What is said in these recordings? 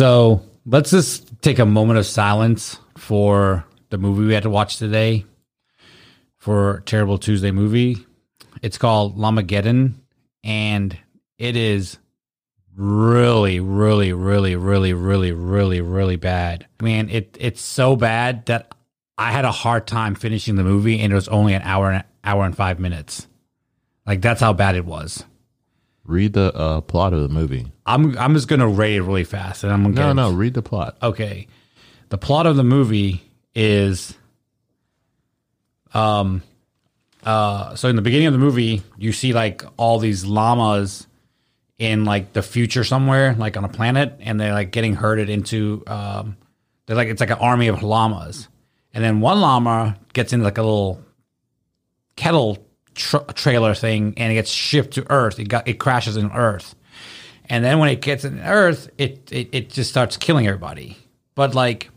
So let's just take a moment of silence for the movie we had to watch today for Terrible Tuesday movie. It's called Llamageddon, and it is really, really, really, really, really, really, really bad. Man, it it's so bad that I had a hard time finishing the movie, and it was only an hour hour and five minutes. Like that's how bad it was. Read the uh, plot of the movie. I'm I'm just gonna it really fast, and I'm gonna No, no, read the plot. okay. The plot of the movie is um uh so in the beginning of the movie you see like all these llamas in like the future somewhere, like on a planet, and they're like getting herded into um they're like it's like an army of llamas. And then one llama gets into like a little kettle tr- trailer thing and it gets shipped to Earth. It got it crashes in Earth. And then when it gets in Earth, it, it it just starts killing everybody. But like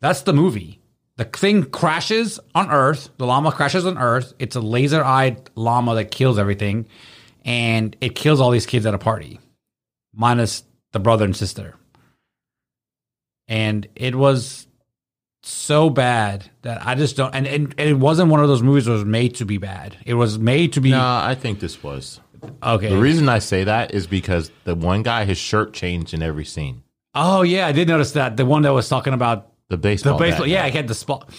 that's the movie. The thing crashes on Earth. The llama crashes on Earth. It's a laser-eyed llama that kills everything, and it kills all these kids at a party, minus the brother and sister. And it was so bad that I just don't. And, and, and it wasn't one of those movies that was made to be bad. It was made to be No, I think this was. okay. The reason I say that is because the one guy, his shirt changed in every scene. oh yeah, I did notice that. The one that was talking about The baseball. The baseball, yeah. I had the spot.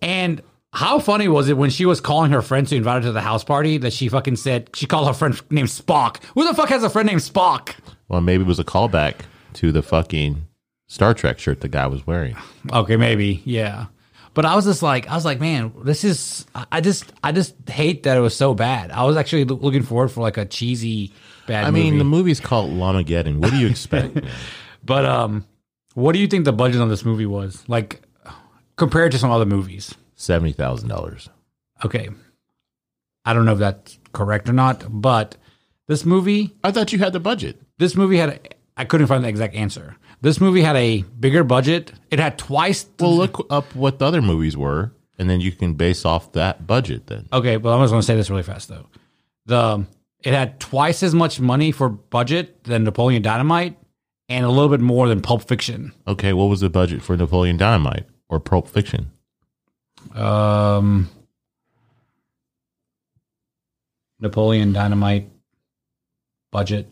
And how funny was it when she was calling her friends to invite her to the house party that she fucking said she called her friend named Spock? Who the fuck has a friend named Spock? Well, maybe it was a callback to the fucking Star Trek shirt the guy was wearing. Okay, maybe, yeah. But I was just like, I was like, man, this is. I just, I just hate that it was so bad. I was actually looking forward for like a cheesy bad. I mean, movie. the movie's called Llamageddon. What do you expect? but um, what do you think the budget on this movie was like compared to some other movies? Seventy thousand dollars. Okay, I don't know if that's correct or not, but this movie I thought you had the budget. This movie had, a, I couldn't find the exact answer. This movie had a bigger budget. It had twice. The, Well, look up what the other movies were, and then you can base off that budget. Then okay, but I'm just going to say this really fast though. The it had twice as much money for budget than Napoleon Dynamite, and a little bit more than Pulp Fiction. okay, what was the budget for Napoleon Dynamite or Pulp Fiction? Um, Napoleon Dynamite budget.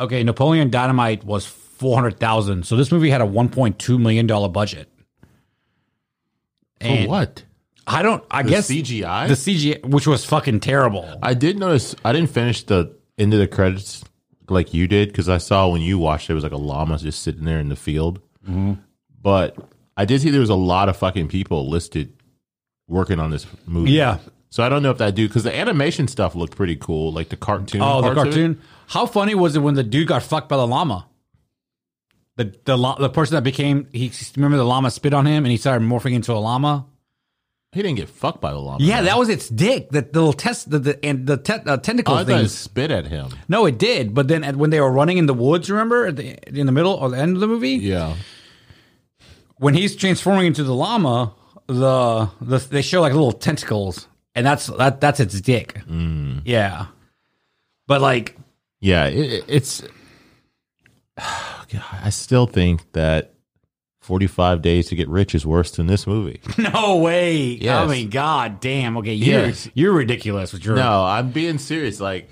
Okay, Napoleon Dynamite was four hundred thousand. So this movie had a one point two million dollar budget. For what? I don't. I The guess CGI. the CGI, which was fucking terrible. I did notice. I didn't finish the end of the credits like you did because I saw when you watched it, was like a llama just sitting there in the field. Mm-hmm. But I did see there was a lot of fucking people listed working on this movie. Yeah. So I don't know if that dude because the animation stuff looked pretty cool, like the cartoon. Oh, the parts of it. cartoon. How funny was it when the dude got fucked by the llama? The the the person that became he remember the llama spit on him and he started morphing into a llama. He didn't get fucked by the llama. Yeah, that was its dick. That the little test the, the and the te- uh, Oh, tentacle it things. spit at him. No, it did. But then at- when they were running in the woods, remember at the, in the middle or the end of the movie, Yeah. when he's transforming into the llama, the, the they show like little tentacles, and that's that that's its dick. Mm. Yeah, but like Yeah, it, it's. God, I still think that forty-five days to get rich is worse than this movie. no way. Yes. I mean, god damn. Okay, you're Yes. you're ridiculous with your No, I'm being serious. Like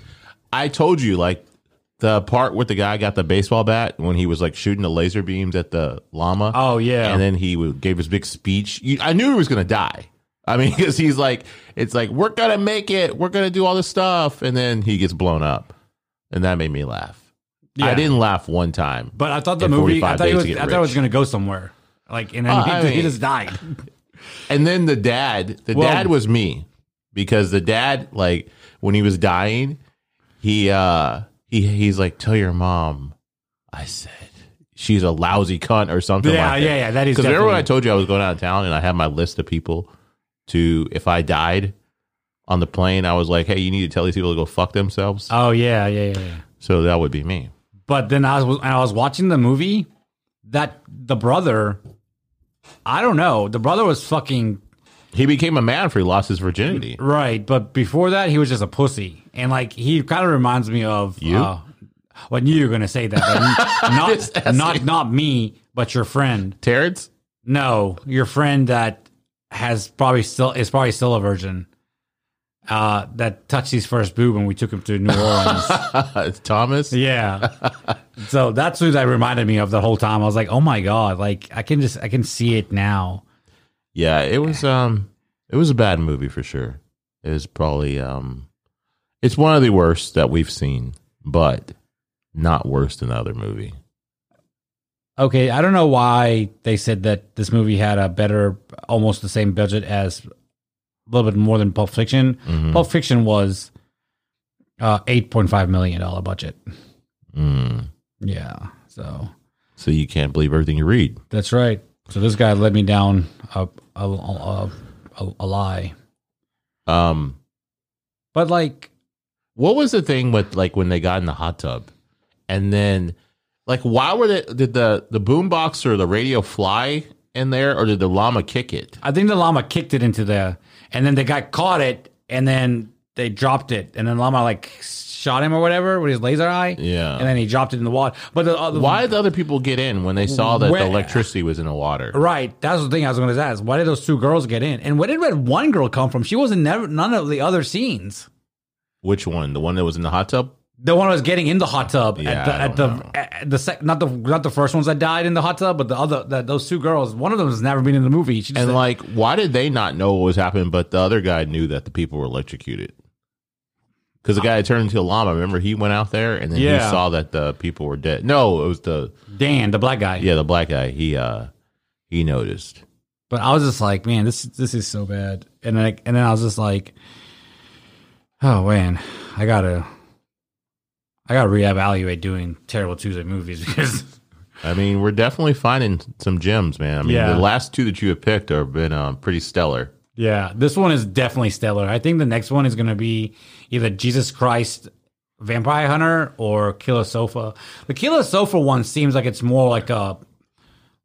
I told you, like the part where the guy got the baseball bat when he was like shooting the laser beams at the llama. Oh, yeah. and then he gave his big speech. I knew he was gonna die. I mean, because he's like, it's like we're gonna make it. We're gonna do all this stuff, and then he gets blown up, and that made me laugh. Yeah. I didn't laugh one time. But I thought the movie. I thought it was. I thought it was going to go somewhere. Like, and then Uh, he, I he just died. And then the dad, the Well- dad was me because the dad, like when he was dying, he uh he he's like, tell your mom, I said she's a lousy cunt or something. Yeah, like that. yeah, yeah, that is because remember when I told you I was going out of town and I had my list of people to if I died on the plane, I was like, hey, you need to tell these people to go fuck themselves. Oh yeah, yeah, yeah. yeah. so that would be me. But then I was I was watching the movie. That the brother, I don't know. The brother was fucking. He became a man after he lost his virginity. Right, but before that, he was just a pussy, and like he kind of reminds me of You? Uh, well, I knew you were gonna say that, Just but asking. not not not me, but your friend. Terrence? No, your friend that has probably still is probably still a virgin. Uh, that touched his first boob when we took him to New Orleans. Thomas? yeah, so that's who that reminded me of the whole time. I was like, oh my god, like I can just I can see it now. Yeah, it was um it was a bad movie for sure. It was probably um it's one of the worst that we've seen, but not worse than the other movie. Okay, I don't know why they said that this movie had a better, almost the same budget as little bit more than Pulp Fiction. Mhm. Pulp Fiction was uh, eight point five million dollar budget. Mm. Yeah, so So you can't believe everything you read. that's right. So this guy led me down a a, a, a, a lie, Um but like what was the thing with like when they got in the hot tub and then like why were they did the the boombox or the radio fly in there or did the llama kick it? I think the llama kicked it into the, and then the guy caught it, and then they dropped it, and then llama like shot him or whatever with his laser eye. Yeah. and then he dropped it in the water. But the, uh, Why did the other people get in when they saw that Where- the electricity was in the water? Right. That's the thing I was going to ask. Why did those two girls get in? And where did that one girl come from? She wasn't never, none of the other scenes. Which one? The one that was in the hot tub? The one who was getting in the hot tub Yeah, at the at the at the sec, not the not the first ones that died in the hot tub, but the other that those two girls. One of them has never been in the movie. And like, why did they not know what was happening, but the other guy knew that the people were electrocuted? Because the guy that turned into a llama, remember he went out there and then he saw that the people were dead. No, it was the Dan, the black guy. yeah, the black guy. He uh he noticed. But I was just like, man, this this is so bad. And then I, and then I was just like, oh man, I gotta I gotta reevaluate doing terrible Tuesday movies because I mean, we're definitely finding some gems, man. I mean, Yeah. the last two that you have picked have been um, pretty stellar. yeah, this one is definitely stellar. I think the next one is gonna be either Jesus Christ Vampire Hunter or Killer Sofa. The Killer Sofa one seems like it's more like a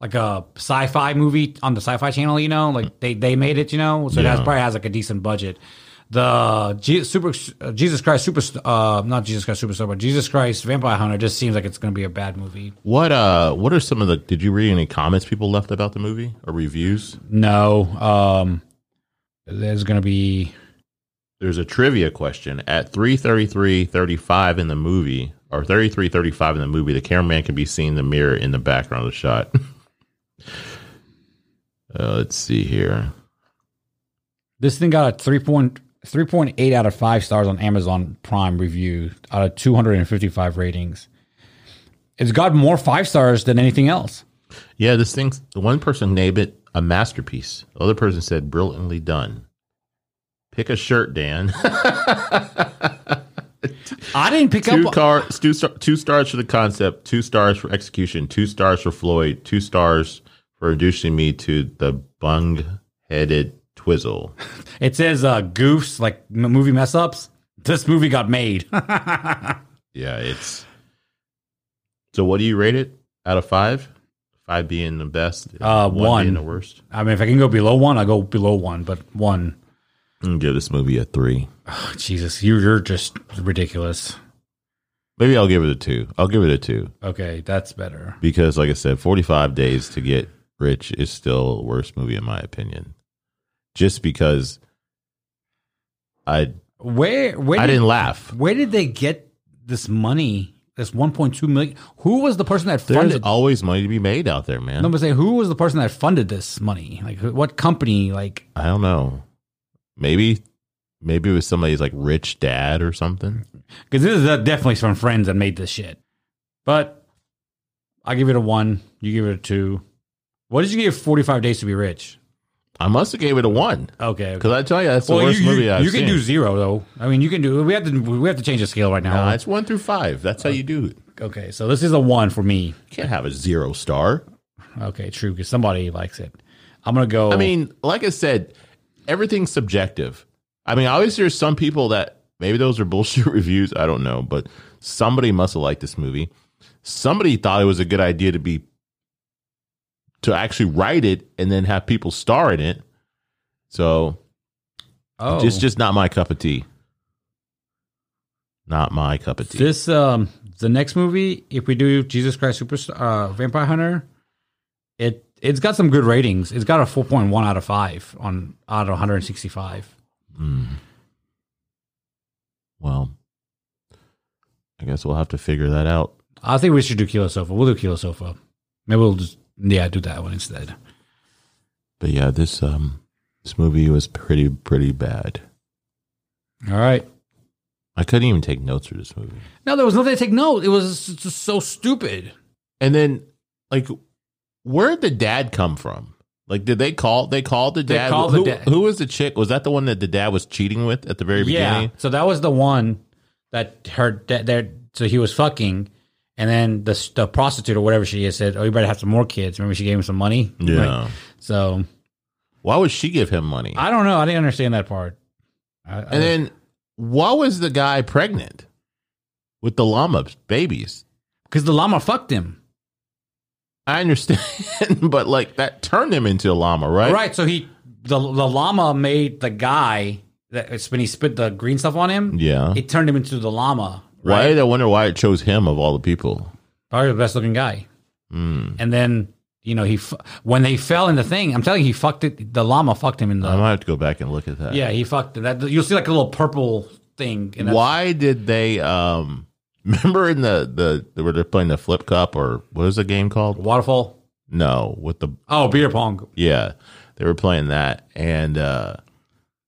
like a sci-fi movie on the sci-fi channel, you know, like they they made it, you know, so Yeah. probably has like a decent budget. The super uh, Jesus Christ super uh not Jesus Christ Superstar, but Jesus Christ Vampire Hunter just seems like it's going to be a bad movie. What uh what are some of the did you read any comments people left about the movie or reviews? No, um there's going to be There's a trivia question at 333.35 in the movie or 33.35 in the movie the cameraman can be seen in the mirror in the background of the shot. uh, let's see here. this thing got a 3. 3.8 out of 5 stars on Amazon Prime review out of 255 ratings. It's got more 5 stars than anything else. Yeah, this thing one person named it a masterpiece. The other person said brilliantly done. Pick a shirt, Dan. I didn't pick two up car two, star, two stars for the concept, two stars for execution, two stars for Floyd, two stars for introducing me to the bung headed twizzle. It says uh, goofs like m- movie mess ups. This movie got made. Yeah, it's so. What do you rate it out of five? Five being the best, Uh, one. being the worst. I mean, if I can go below one, I'll go below one. But one, I'm give this movie a three. Jesus, you, you're just ridiculous. Maybe I'll give it a two. I'll give it a two Okay, that's better. because, like I said, 45 days to get rich is still worst movie in my opinion. Just because I Where where I did, didn't laugh. where did they get this money? This 1.2 million. Who was the person that funded? There's always money to be made out there, man. No, but say who was the person that funded this money? Like what company? Like I don't know. Maybe, maybe it was somebody's like rich dad or something. because this is uh, definitely some friends that made this shit. But I give it a one. You give it a two. What did you give 45 Days to Be Rich? I must have gave it a one Okay. because I tell you that's the Well, worst you, movie you, I've you can seen. do zero though. I mean, you can do. We have to. We have to change the scale right now. It's one through five. That's how oh. you do it. okay, so this is a one for me. You can't have a zero star. Okay, true, because somebody likes it. I'm gonna go. I mean, like I said, everything's subjective. I mean, obviously, there's some people that maybe those are bullshit reviews. I don't know, but somebody must have liked this movie. Somebody thought it was a good idea to be to actually write it and then have people star in it. So Oh, just just not my cup of tea. Not my cup of tea. this um the next movie. If we do Jesus Christ Superstar uh, Vampire Hunter, it it's got some good ratings. It's got a four point one out of five on out of one hundred and sixty five. well, I guess we'll have to figure that out. I think we should do Killer Sofa. We'll do Killer Sofa. Maybe we'll just yeah do that one instead. But yeah, this um this movie was pretty pretty bad. All right. I couldn't even take notes for this movie. No, there was nothing to take note. It was just so stupid. And then like where'd the dad come from? Like did they call they called the dad? called the who, dad. who was the chick? Was that the one that the dad was cheating with at the very Yeah. beginning? So that was the one that her that there. So he was fucking, and then the the prostitute or whatever she is said, "Oh, you better have some more kids." Remember, she gave him some money. Yeah. So Why would she give him money? I don't know. I didn't understand that part. I, and then why was the guy pregnant with the llama babies? because the llama fucked him, I understand, but like that turned him into a llama, right? right? So he the the llama made the guy that when he spit the green stuff on him. Yeah. it turned him into the llama. Why did I wonder why it chose him of all the people? Probably the best looking guy. Hmm. And then you know he fu- when they fell in the thing, I'm telling you, he fucked it. The llama fucked him in the. I might have to go back and look at that. Yeah, he fucked that. You'll see like a little purple thing. And that's- Why did they um remember in the the they were playing the flip cup or what was the game called? Waterfall. No, with the Oh, beer pong. yeah, they were playing that and uh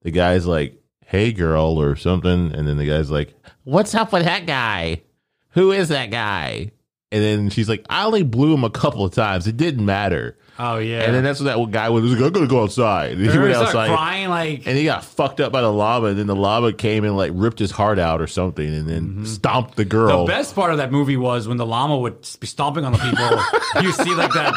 the guy's like, "Hey girl" or something and then the guy's like, "What's up with that guy? Who is that guy?" And then she's like, "I only blew him a couple of times. It didn't matter." Oh yeah. And then that's what that guy was. Was like, "I'm gonna go outside." And he went outside. crying like. and he got fucked up by the llama, and then the llama came and like ripped his heart out or something, and then mm-hmm. stomped the girl. The best part of that movie was when the llama would be stomping on the people. you see like that.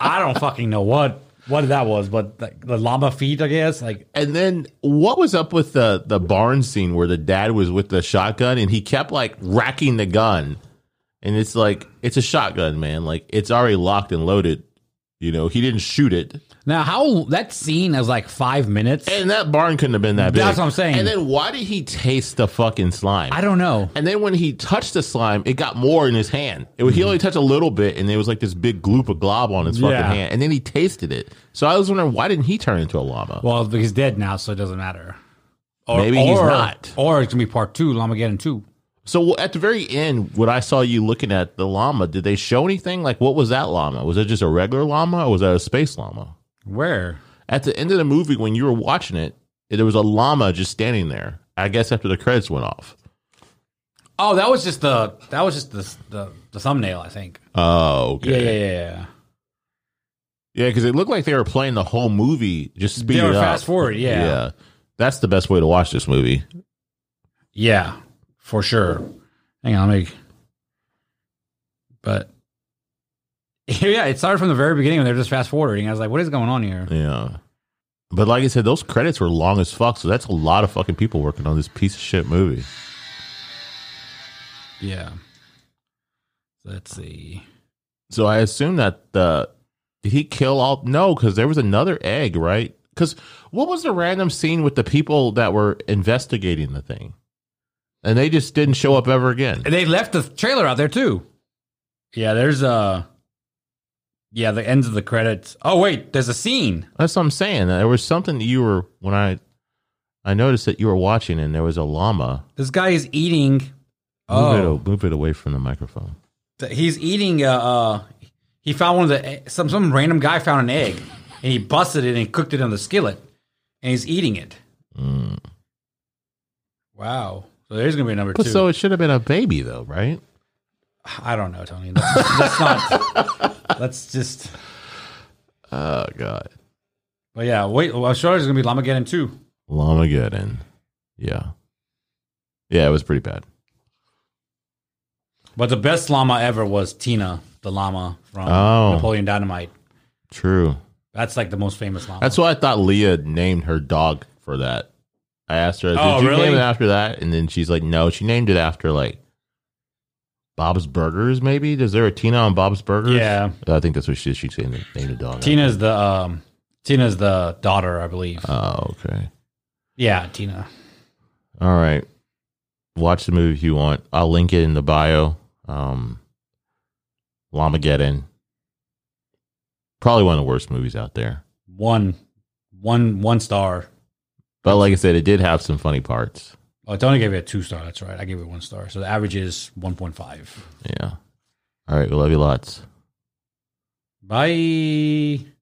I don't fucking know what what that was, but like the llama feet, I guess. Like And then what was up with the the barn scene where the dad was with the shotgun and he kept like racking the gun, and it's like it's a shotgun, man. Like it's already locked and loaded. You know, he didn't shoot it, now, how that scene is like five minutes. and that barn couldn't have been that big. That's what I'm saying. And then why did he taste the fucking slime? I don't know. And then when he touched the slime, it got more in his hand. It, He only touched a little bit, and there was like this big gloop of glob on his fucking Yeah. hand. And then he tasted it. So I was wondering, why didn't he turn into a llama? Well, he's dead now, so it doesn't matter. Or, Maybe he's not. Or it's gonna be part two, Llamageddon two. So at the very end, when I saw you looking at the llama, did they show anything? Like, what was that llama? Was it just a regular llama, or was that a space llama? Where? At the end of the movie, when you were watching it, there was a llama just standing there. I guess after the credits went off. Oh, that was just the that was just the the, the thumbnail, I think. Oh, okay. Yeah, yeah, yeah, yeah. Yeah, because it looked like they were playing the whole movie, just speed They it were fast forward, yeah. yeah. That's the best way to watch this movie. Yeah, for sure. Hang on, let me. But yeah, it started from the very beginning when they're just fast forwarding. I was like, "What is going on here?" Yeah. But like I said, those credits were long as fuck, so that's a lot of fucking people working on this piece of shit movie. Yeah. Let's see. So I assume that the did he kill all? No, because there was another egg, right? Because what was the random scene with the people that were investigating the thing, and they just didn't show up ever again? And they left the trailer out there too. Yeah, there's uh Yeah, the ends of the credits. Oh wait, there's a scene. That's what I'm saying. There was something that you were when I I noticed that you were watching, and there was a llama. This guy is eating. Move Oh, it, move it away from the microphone. he's eating. Uh, uh, he found one of the some some random guy found an egg and he busted it and cooked it on the skillet and he's eating it. Wow. So there's gonna be a number two. so it should have been a baby, though, right? I don't know, Tony. That's, that's not. Let's just. Oh God, But yeah, wait. Well, sure there's gonna be Llamageddon two. Llamageddon. Yeah, yeah, it was pretty bad. But the best llama ever was Tina, the llama from Oh. Napoleon Dynamite. True. That's like the most famous llama. That's why I thought Leah named her dog for that. I asked her, "Did Oh, you really? name it after that?" And then she's like, "No, she named it after like Bob's Burgers. Maybe is there a Tina on Bob's Burgers? Yeah. I think that's what she she named the, dog. Tina's the um, Tina's the daughter, I believe. Oh, okay. yeah, Tina. All right. Watch the movie if you want. I'll link it in the bio. Um, Llamageddon. Probably one of the worst movies out there. One, one, one star. But like I said, it did have some funny parts. Oh, Tony gave it a two star. That's right. I gave it one star. So the average is 1.5. Yeah. All right. We love you lots. Bye.